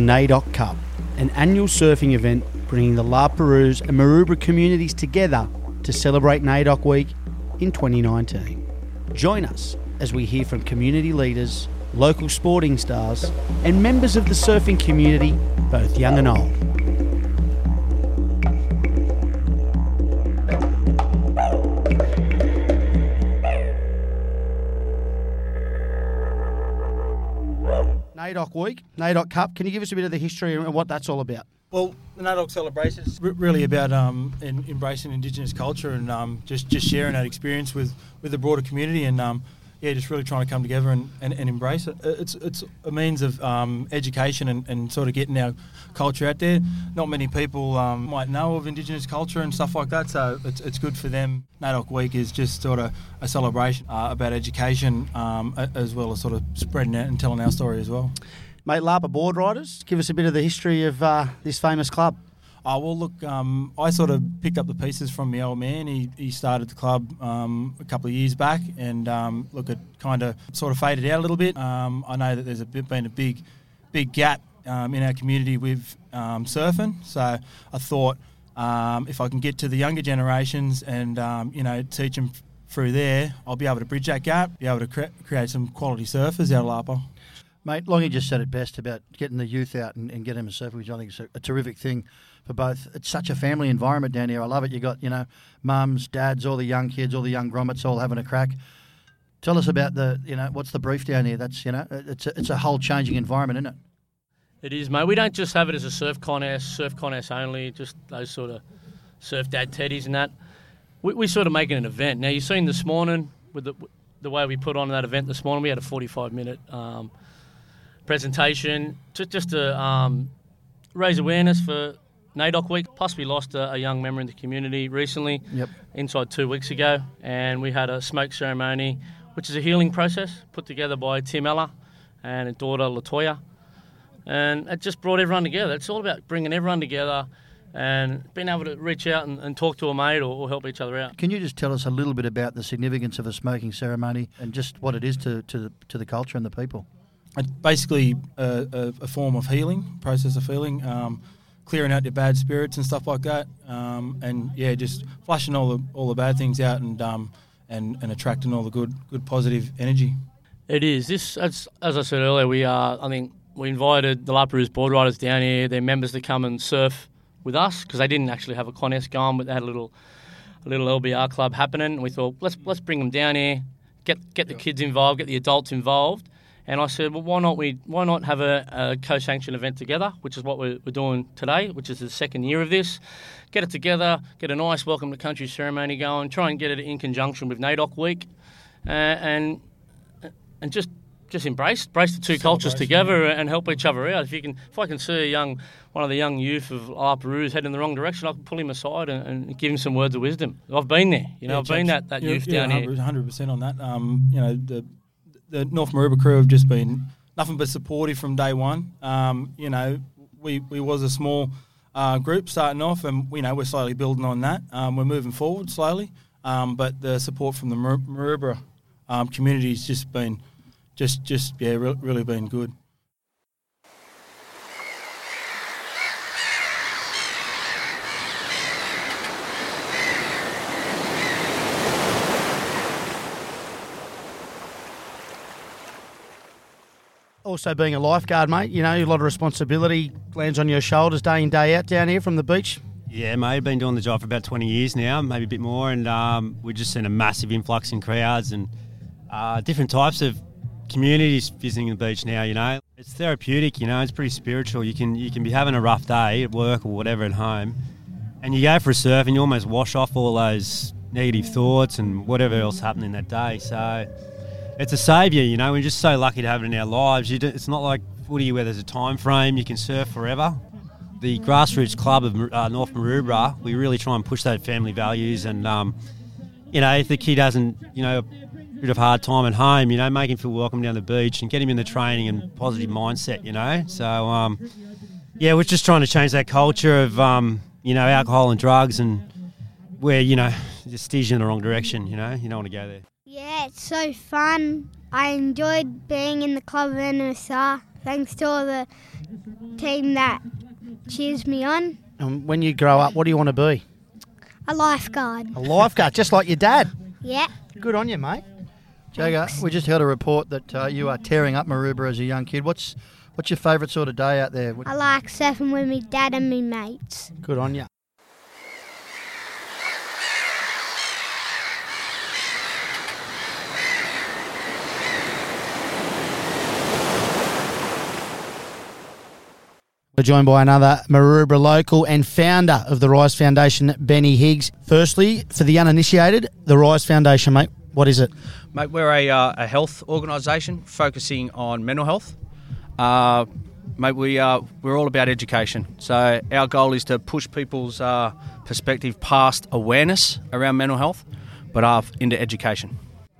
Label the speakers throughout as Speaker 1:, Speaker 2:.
Speaker 1: the NAIDOC Cup, an annual surfing event bringing the La Perouse and Maroubra communities together to celebrate NAIDOC Week in 2019. Join us as we hear from community leaders, local sporting stars, and members of the surfing community, both young and old. NAIDOC Week, NAIDOC Cup. Can you give us a bit of the history and what that's all about?
Speaker 2: Well, the NAIDOC celebration is really about um, in, embracing Indigenous culture and um, just, just sharing that experience with, with the broader community and um, yeah, just really trying to come together and, and, and embrace it. It's it's a means of um, education and, and sort of getting our culture out there. Not many people um, might know of Indigenous culture and stuff like that, so it's, it's good for them. NAIDOC Week is just sort of a celebration uh, about education um, as well as sort of spreading out and telling our story as well.
Speaker 1: Mate, Larpa Board Riders, give us a bit of the history of uh, this famous club.
Speaker 2: Oh, well, look, um, I sort of picked up the pieces from my old man. He, he started the club um, a couple of years back, and um, look, it kind of sort of faded out a little bit. Um, I know that there's a bit, been a big, big gap um, in our community with um, surfing, so I thought if I can get to the younger generations and you know teach them through there, I'll be able to bridge that gap, be able to cre- create some quality surfers out of Larpa.
Speaker 3: Mate, Longy just said it best about getting the youth out and, and getting them a surf, which I think is a, a, terrific thing for both. It's such a family environment down here. I love it. You got, you know, mums, dads, all the young kids, all the young grommets all having a crack. Tell us about the, you know, what's the brief down here? That's, you know, it's a, it's a whole changing environment, isn't it?
Speaker 4: It is, mate. We don't just have it as a surf contest, surf contest only, just those sort of surf dad teddies and that. We, we sort of make it an event. Now, you've seen this morning with the, the way we put on that event this morning, we had a 45 minute um, – presentation to, just to um, raise awareness for NAIDOC Week. Plus, we lost a, a, young member in the community recently,
Speaker 3: yep.
Speaker 4: inside two weeks ago, and we had a smoke ceremony, which is a healing process put together by Tim Ella and his daughter Latoya, and it just brought everyone together. It's all about bringing everyone together and being able to reach out and, and talk to a mate or, or, help each other out.
Speaker 3: Can you just tell us a little bit about the significance of a smoking ceremony and just what it is to, to, the, to the culture and the people?
Speaker 2: It's basically a, a, a, form of healing, process of healing, um, clearing out your bad spirits and stuff like that, um, and yeah, just flushing all the all the bad things out and um, and and attracting all the good good positive energy.
Speaker 4: It is this as as I said earlier. We are I think we invited the La Perouse board riders down here, their members to come and surf with us because they didn't actually have a contest going, but they had a little a little LBR club happening. We thought let's let's bring them down here, get get the kids involved, get the adults involved and I said, well, why not we why not have a, a co-sanctioned event together, which is what we're, we're, doing today, which is the second year of this. Get it together, get a nice welcome to country ceremony going, try and get it in conjunction with NAIDOC Week, uh, and and just just embrace embrace the two cultures together and help each other out. If you can, if I can see a young one of the young youth of La Perouse heading in the wrong direction, I can pull him aside and, and, give him some words of wisdom. I've been there, you know, yeah, I've been that, that youth down 100,
Speaker 2: here. Hundred percent on that. Um, you know, the the North Maroubra crew have just been nothing but supportive from day one. Um, you know, we, we was a small uh, group starting off, and you know we're slowly building on that. Um, we're moving forward slowly, um, but the support from the Maroubra um, community has just been just just yeah re- really been good.
Speaker 1: Also being a lifeguard, mate, you know, a lot of responsibility lands on your shoulders day in, day out down here from the beach.
Speaker 5: Yeah, mate, been doing the job for about 20 years now, maybe a bit more, and um, we've just seen a massive influx in crowds and uh, different types of communities visiting the beach now. You know, it's therapeutic. You know, it's pretty spiritual. You can you can be having a rough day at work or whatever at home, and you go for a surf and you almost wash off all those negative thoughts and whatever else happened in that day. So it's a saviour, you know. We're just so lucky to have it in our lives. Do, it's not like footy where there's a time frame, you can surf forever. The grassroots club of uh, North Maroubra, we really try and push those family values. And, um, you know, if the kid hasn't, you know, a bit of hard time at home, you know, make him feel welcome down the beach and get him in the training and positive mindset, you know. So, um, yeah, we're just trying to change that culture of, um, you know, alcohol and drugs and where, you know, just steers you in the wrong direction, you know. You don't want to go there.
Speaker 6: Yeah, it's so fun. I enjoyed being in the club of NSR. Thanks to all the team that cheers me on.
Speaker 1: And when you grow up, what do you want to be?
Speaker 6: A lifeguard.
Speaker 1: A lifeguard, just like your dad.
Speaker 6: Yeah.
Speaker 1: Good on you, mate.
Speaker 3: Jagger, we just heard a report that uh, you are tearing up Maroubra as a young kid. What's what's your favourite sort of day out there?
Speaker 6: I like surfing with me dad and me mates.
Speaker 1: Good on you. We're joined by another Maroubra local and founder of the Rise Foundation, Benny Higgs. Firstly, for the uninitiated, the Rise Foundation, mate, what is it?
Speaker 7: Mate, we're a, uh, a health organisation focusing on mental health. Uh, mate, we uh, we're all about education. So our goal is to push people's uh, perspective past awareness around mental health, but uh, into education.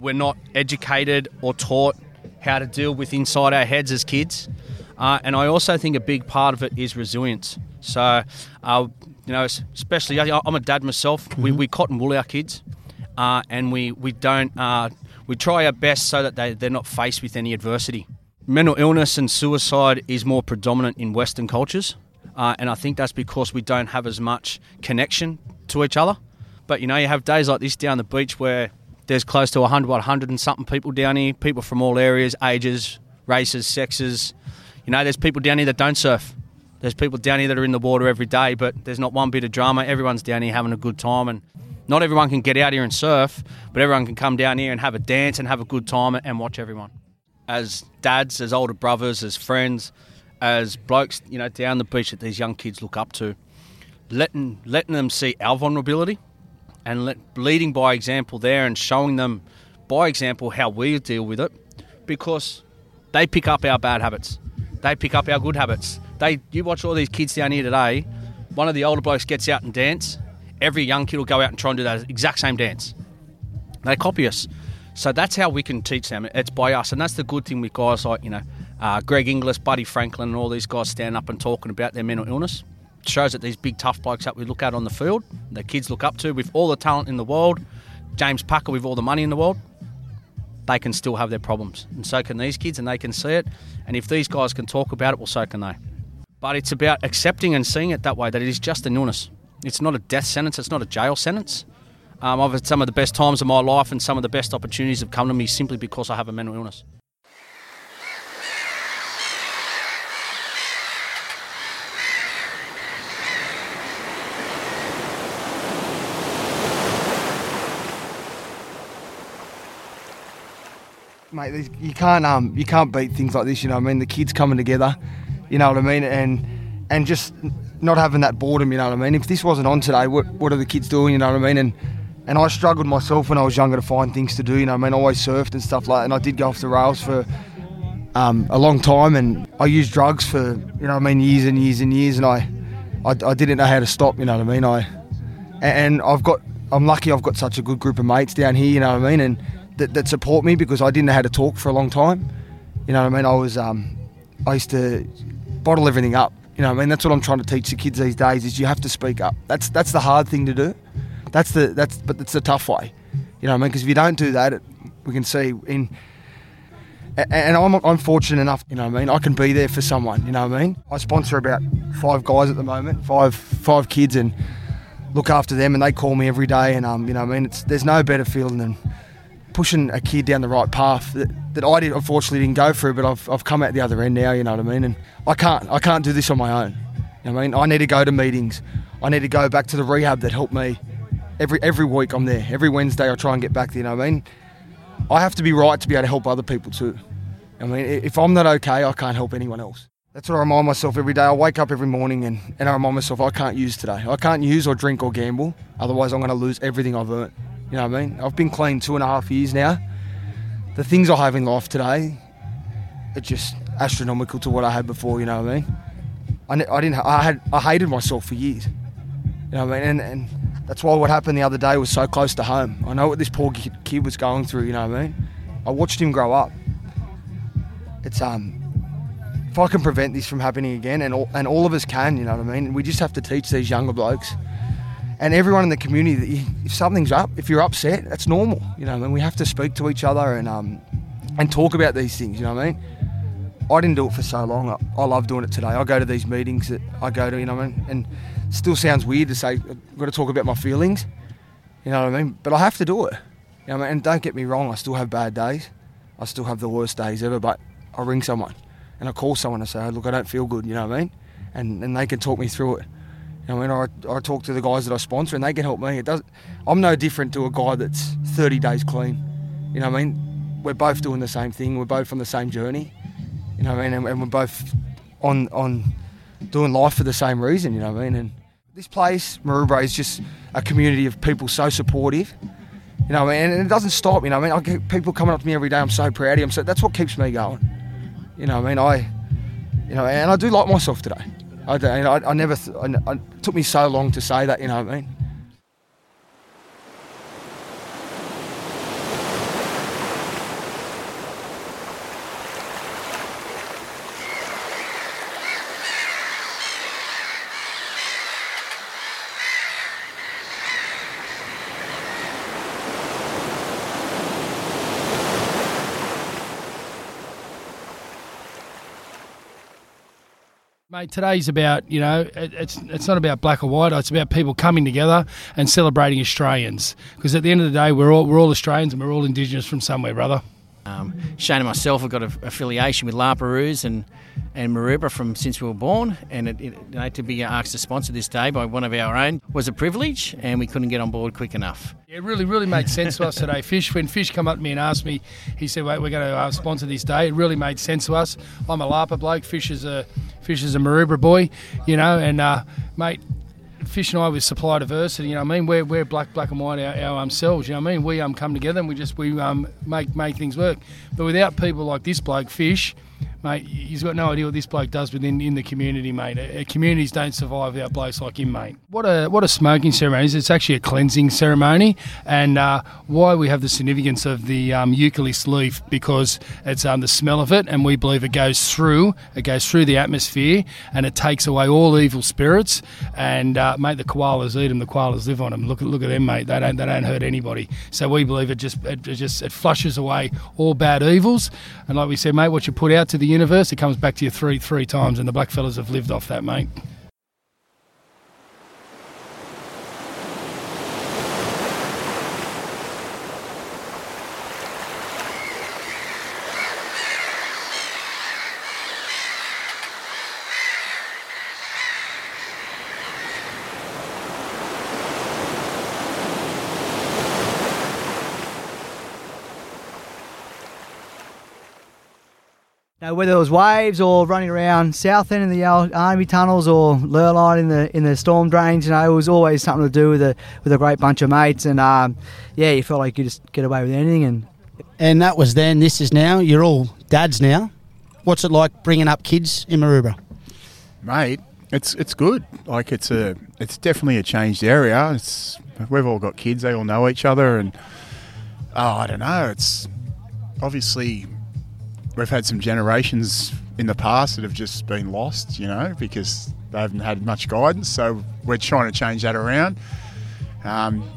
Speaker 7: We're not educated or taught how to deal with inside our heads as kids, uh, and I also think a big part of it is resilience. So, uh, you know, especially I'm a dad myself. We, we cotton wool our kids uh, and we we don't uh, we try our best so that they they're not faced with any adversity. Mental illness and suicide is more predominant in Western cultures, uh, and I think that's because we don't have as much connection to each other. But you know, you have days like this down the beach where there's close to 100, what, 100 and something people down here, people from all areas, ages, races, sexes. You know, there's people down here that don't surf. There's people down here that are in the water every day, but there's not one bit of drama. Everyone's down here having a good time, and not everyone can get out here and surf, but everyone can come down here and have a dance and have a good time and watch everyone. As dads, as older brothers, as friends, as blokes, you know, down the beach that these young kids look up to, letting letting them see our vulnerability and let, leading by example there and showing them by example how we deal with it because they pick up our bad habits. They pick up our good habits. They you watch all these kids down here today, one of the older blokes gets out and dance, every young kid will go out and try and do that exact same dance. They copy us. So that's how we can teach them. It's by us. And that's the good thing with guys like, you know, uh, Greg Inglis, Buddy Franklin, and all these guys stand up and talking about their mental illness. It shows that these big tough blokes that we look at on the field, the kids look up to with all the talent in the world, James Packer with all the money in the world, they can still have their problems. And so can these kids, and they can see it. And if these guys can talk about it, well, so can they. But it's about accepting and seeing it that way, that it is just an illness. It's not a death sentence, it's not a jail sentence. Um, I've had some of the best times of my life, and some of the best opportunities have come to me simply because I have a mental illness.
Speaker 8: Mate. You can't um you can't beat things like this. You know I mean? The kids coming together. You know what I mean? And and just not having that boredom. You know what I mean? If this wasn't on today, what what are the kids doing? You know what I mean? And and I struggled myself when I was younger to find things to do. You know I mean? I always surfed and stuff like. that. And I did go off the rails for. Um, a long time, and I used drugs for you know I mean years and years and years, and I, I, I didn't know how to stop. You know what I mean? I, and I've got I'm lucky I've got such a good group of mates down here, you know what I mean, and that, that support me because I didn't know how to talk for a long time. You know what I mean? I was um, I used to bottle everything up. You know what I mean? That's what I'm trying to teach the kids these days is you have to speak up. That's that's the hard thing to do. That's the that's but it's the tough way. You know what I mean? Because if you don't do that, it, we can see in and I'm, I'm fortunate enough, you know what I mean, I can be there for someone, you know what I mean? I sponsor about five guys at the moment, five five kids, and look after them, and they call me every day, and um, you know what I mean, it's there's no better feeling than pushing a kid down the right path that, that I did, unfortunately didn't go through, but I've, I've come out the other end now, you know what I mean, and I can't I can't do this on my own. You know I mean, I need to go to meetings, I need to go back to the rehab that helped me. Every every week I'm there. Every Wednesday I try and get back there. You know what I mean? I have to be right to be able to help other people too. I mean, if I'm not okay, I can't help anyone else. That's what I remind myself every day. I wake up every morning and, and I remind myself I can't use today. I can't use or drink or gamble. Otherwise, I'm going to lose everything I've earned. You know what I mean? I've been clean two and a half years now. The things I have in life today are just astronomical to what I had before. You know what I mean? I, I didn't. I had. I hated myself for years. You know what I mean? And, and that's why what happened the other day was so close to home. I know what this poor kid, was going through. You know what I mean? I watched him grow up. It's um, if I can prevent this from happening again, and all, and all of us can, you know what I mean? We just have to teach these younger blokes and everyone in the community that you, if something's up, if you're upset, that's normal. You know, I mean, we have to speak to each other and um, and talk about these things. You know what I mean? I didn't do it for so long. I, I love doing it today. I go to these meetings that I go to, you know what I mean? And still sounds weird to say, I've got to talk about my feelings, you know what I mean? But I have to do it. You know what I mean? And don't get me wrong, I still have bad days. I still have the worst days ever, but I ring someone and I call someone and say, look, I don't feel good, you know what I mean? And, and they can talk me through it. You know, I I, talk to the guys that I sponsor and they can help me. It does. I'm no different to a guy that's 30 days clean. You know what I mean? We're both doing the same thing. We're both on the same journey. You know what I mean? And, and we're both on on doing life for the same reason. You know what I mean? And this place, Maroubra, is just a community of people so supportive. You know I mean? And it doesn't stop. You know I mean? I get people coming up to me every day. I'm so proud of them. So that's what keeps me going. You know what I mean? I, you know, and I do like myself today. I, I, I never. I, it took me so long to say that. You know what I mean?
Speaker 9: Today's about you know it, it's it's not about black or white. It's about people coming together and celebrating Australians. Because at the end of the day, we're all we're all Australians and we're all Indigenous from somewhere, brother.
Speaker 10: Um, Shane and myself have got an affiliation with La Perouse and and Maroubra from since we were born, and it, it, you know, to be asked to sponsor this day by one of our own was a privilege, and we couldn't get on board quick enough.
Speaker 9: Yeah, it really, really made sense to us today. Fish, when Fish come up to me and asked me, he said, "Wait, we're going to uh, sponsor this day." It really made sense to us. I'm a Lapa bloke. Fish is a Fish is a Maroubra boy, you know, and uh, mate. Fish and I with supply diversity, you know I mean? We're, we're black, black and white our, our um, you know I mean? We um, come together and we just we um, make make things work. But without people like this bloke, Fish, mate, he's got no idea what this bloke does within in the community, mate. Uh, communities don't survive without blokes like him, mate. What a what a smoking ceremony is! It's actually a cleansing ceremony, and uh, why we have the significance of the um, leaf because it's um, the smell of it, and we believe it goes through it goes through the atmosphere, and it takes away all evil spirits. And uh, mate, the koalas eat them. The koalas live on them. Look at look at them, mate. They don't they don't hurt anybody. So we believe it just it, it just it flushes away all bad evils. And like we said, mate, what you put out to the universe, it comes back to you three three times, and the blackfellas have lived off that, mate.
Speaker 11: Know, whether it was waves or running around South End in the army tunnels or Lurline in the in the storm drains, you know, it was always something to do with a with a great bunch of mates, and um, yeah, you felt like you just get away with anything. And
Speaker 1: And that was then. This is now. You're all dads now. What's it like bringing up kids in Maroubra?
Speaker 12: mate. It's it's good. Like it's a it's definitely a changed area. It's we've all got kids. They all know each other, and oh, I don't know. It's obviously we've had some generations in the past that have just been lost. You know, because they haven't had much guidance. So we're trying to change that around. Um,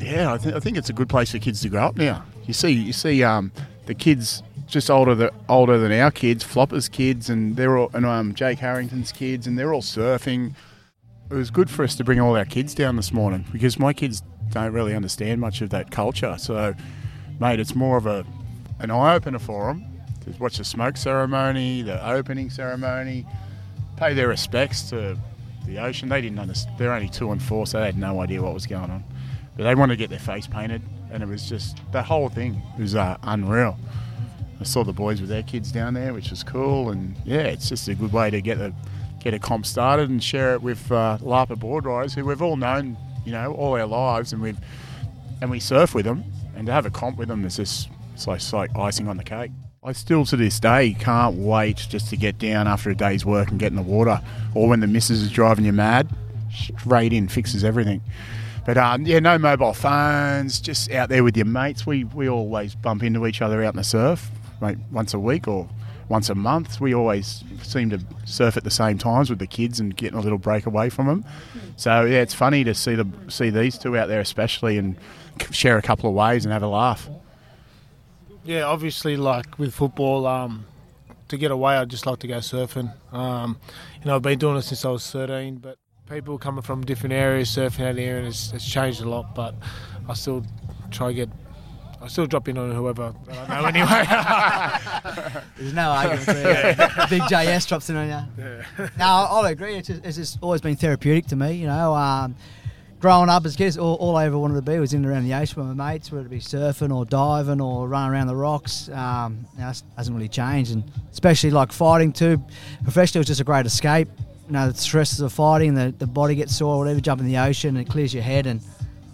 Speaker 12: yeah, I, th- I think it's a good place for kids to grow up now. You see, you see um, the kids just older the, older than our kids, Flopper's kids, and they're all and um, Jake Harrington's kids, and they're all surfing. It was good for us to bring all our kids down this morning because my kids don't really understand much of that culture. So, mate, it's more of a an eye opener for them to watch the smoke ceremony, the opening ceremony, pay their respects to the ocean. They didn't understand. They're only two and four, so they had no idea what was going on. But they wanted to get their face painted, and it was just the whole thing was uh, unreal. I saw the boys with their kids down there, which was cool, and yeah, it's just a good way to get the get a comp started and share it with uh, Lapa board riders who we've all known, you know, all our lives, and we've and we surf with them, and to have a comp with them is just it's like, it's like icing on the cake. I still to this day can't wait just to get down after a day's work and get in the water, or when the missus is driving you mad, straight in fixes everything. But um, yeah, no mobile phones, just out there with your mates. We we always bump into each other out in the surf, mate, once a week or once a month. We always seem to surf at the same times with the kids and getting a little break away from them. So yeah, it's funny to see the see these two out there especially and share a couple of waves and have a laugh.
Speaker 13: Yeah, obviously, like with football, um, to get away, I'd just like to go surfing. Um, you know, I've been doing it since I was 13, but people coming from different areas surfing out here, and it's, it's changed a lot. But I still try to get. I still drop in on whoever I know anyway.
Speaker 11: There's no argument there. Big JS drops in on you.
Speaker 13: Yeah.
Speaker 11: No, I'll agree. It's just, it's just always been therapeutic to me. You know, um, growing up as kids, all, all I ever wanted to be was in and around the ocean with my mates, whether it be surfing or diving or running around the rocks. Um, it hasn't really changed, and especially like fighting too. Professionally, it was just a great escape. You know, the stresses of fighting, the, the body gets sore, whatever, jump in the ocean, and it clears your head, and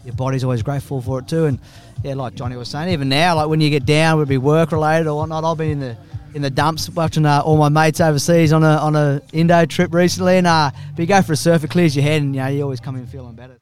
Speaker 11: your body's always grateful for it too. And yeah, like Johnny was saying, even now, like when you get down, would be work related or whatnot. I've been in the in the dumps watching uh, all my mates overseas on a on a Indo trip recently, and uh, but you go for a surf, it clears your head, and you know you always come in feeling better.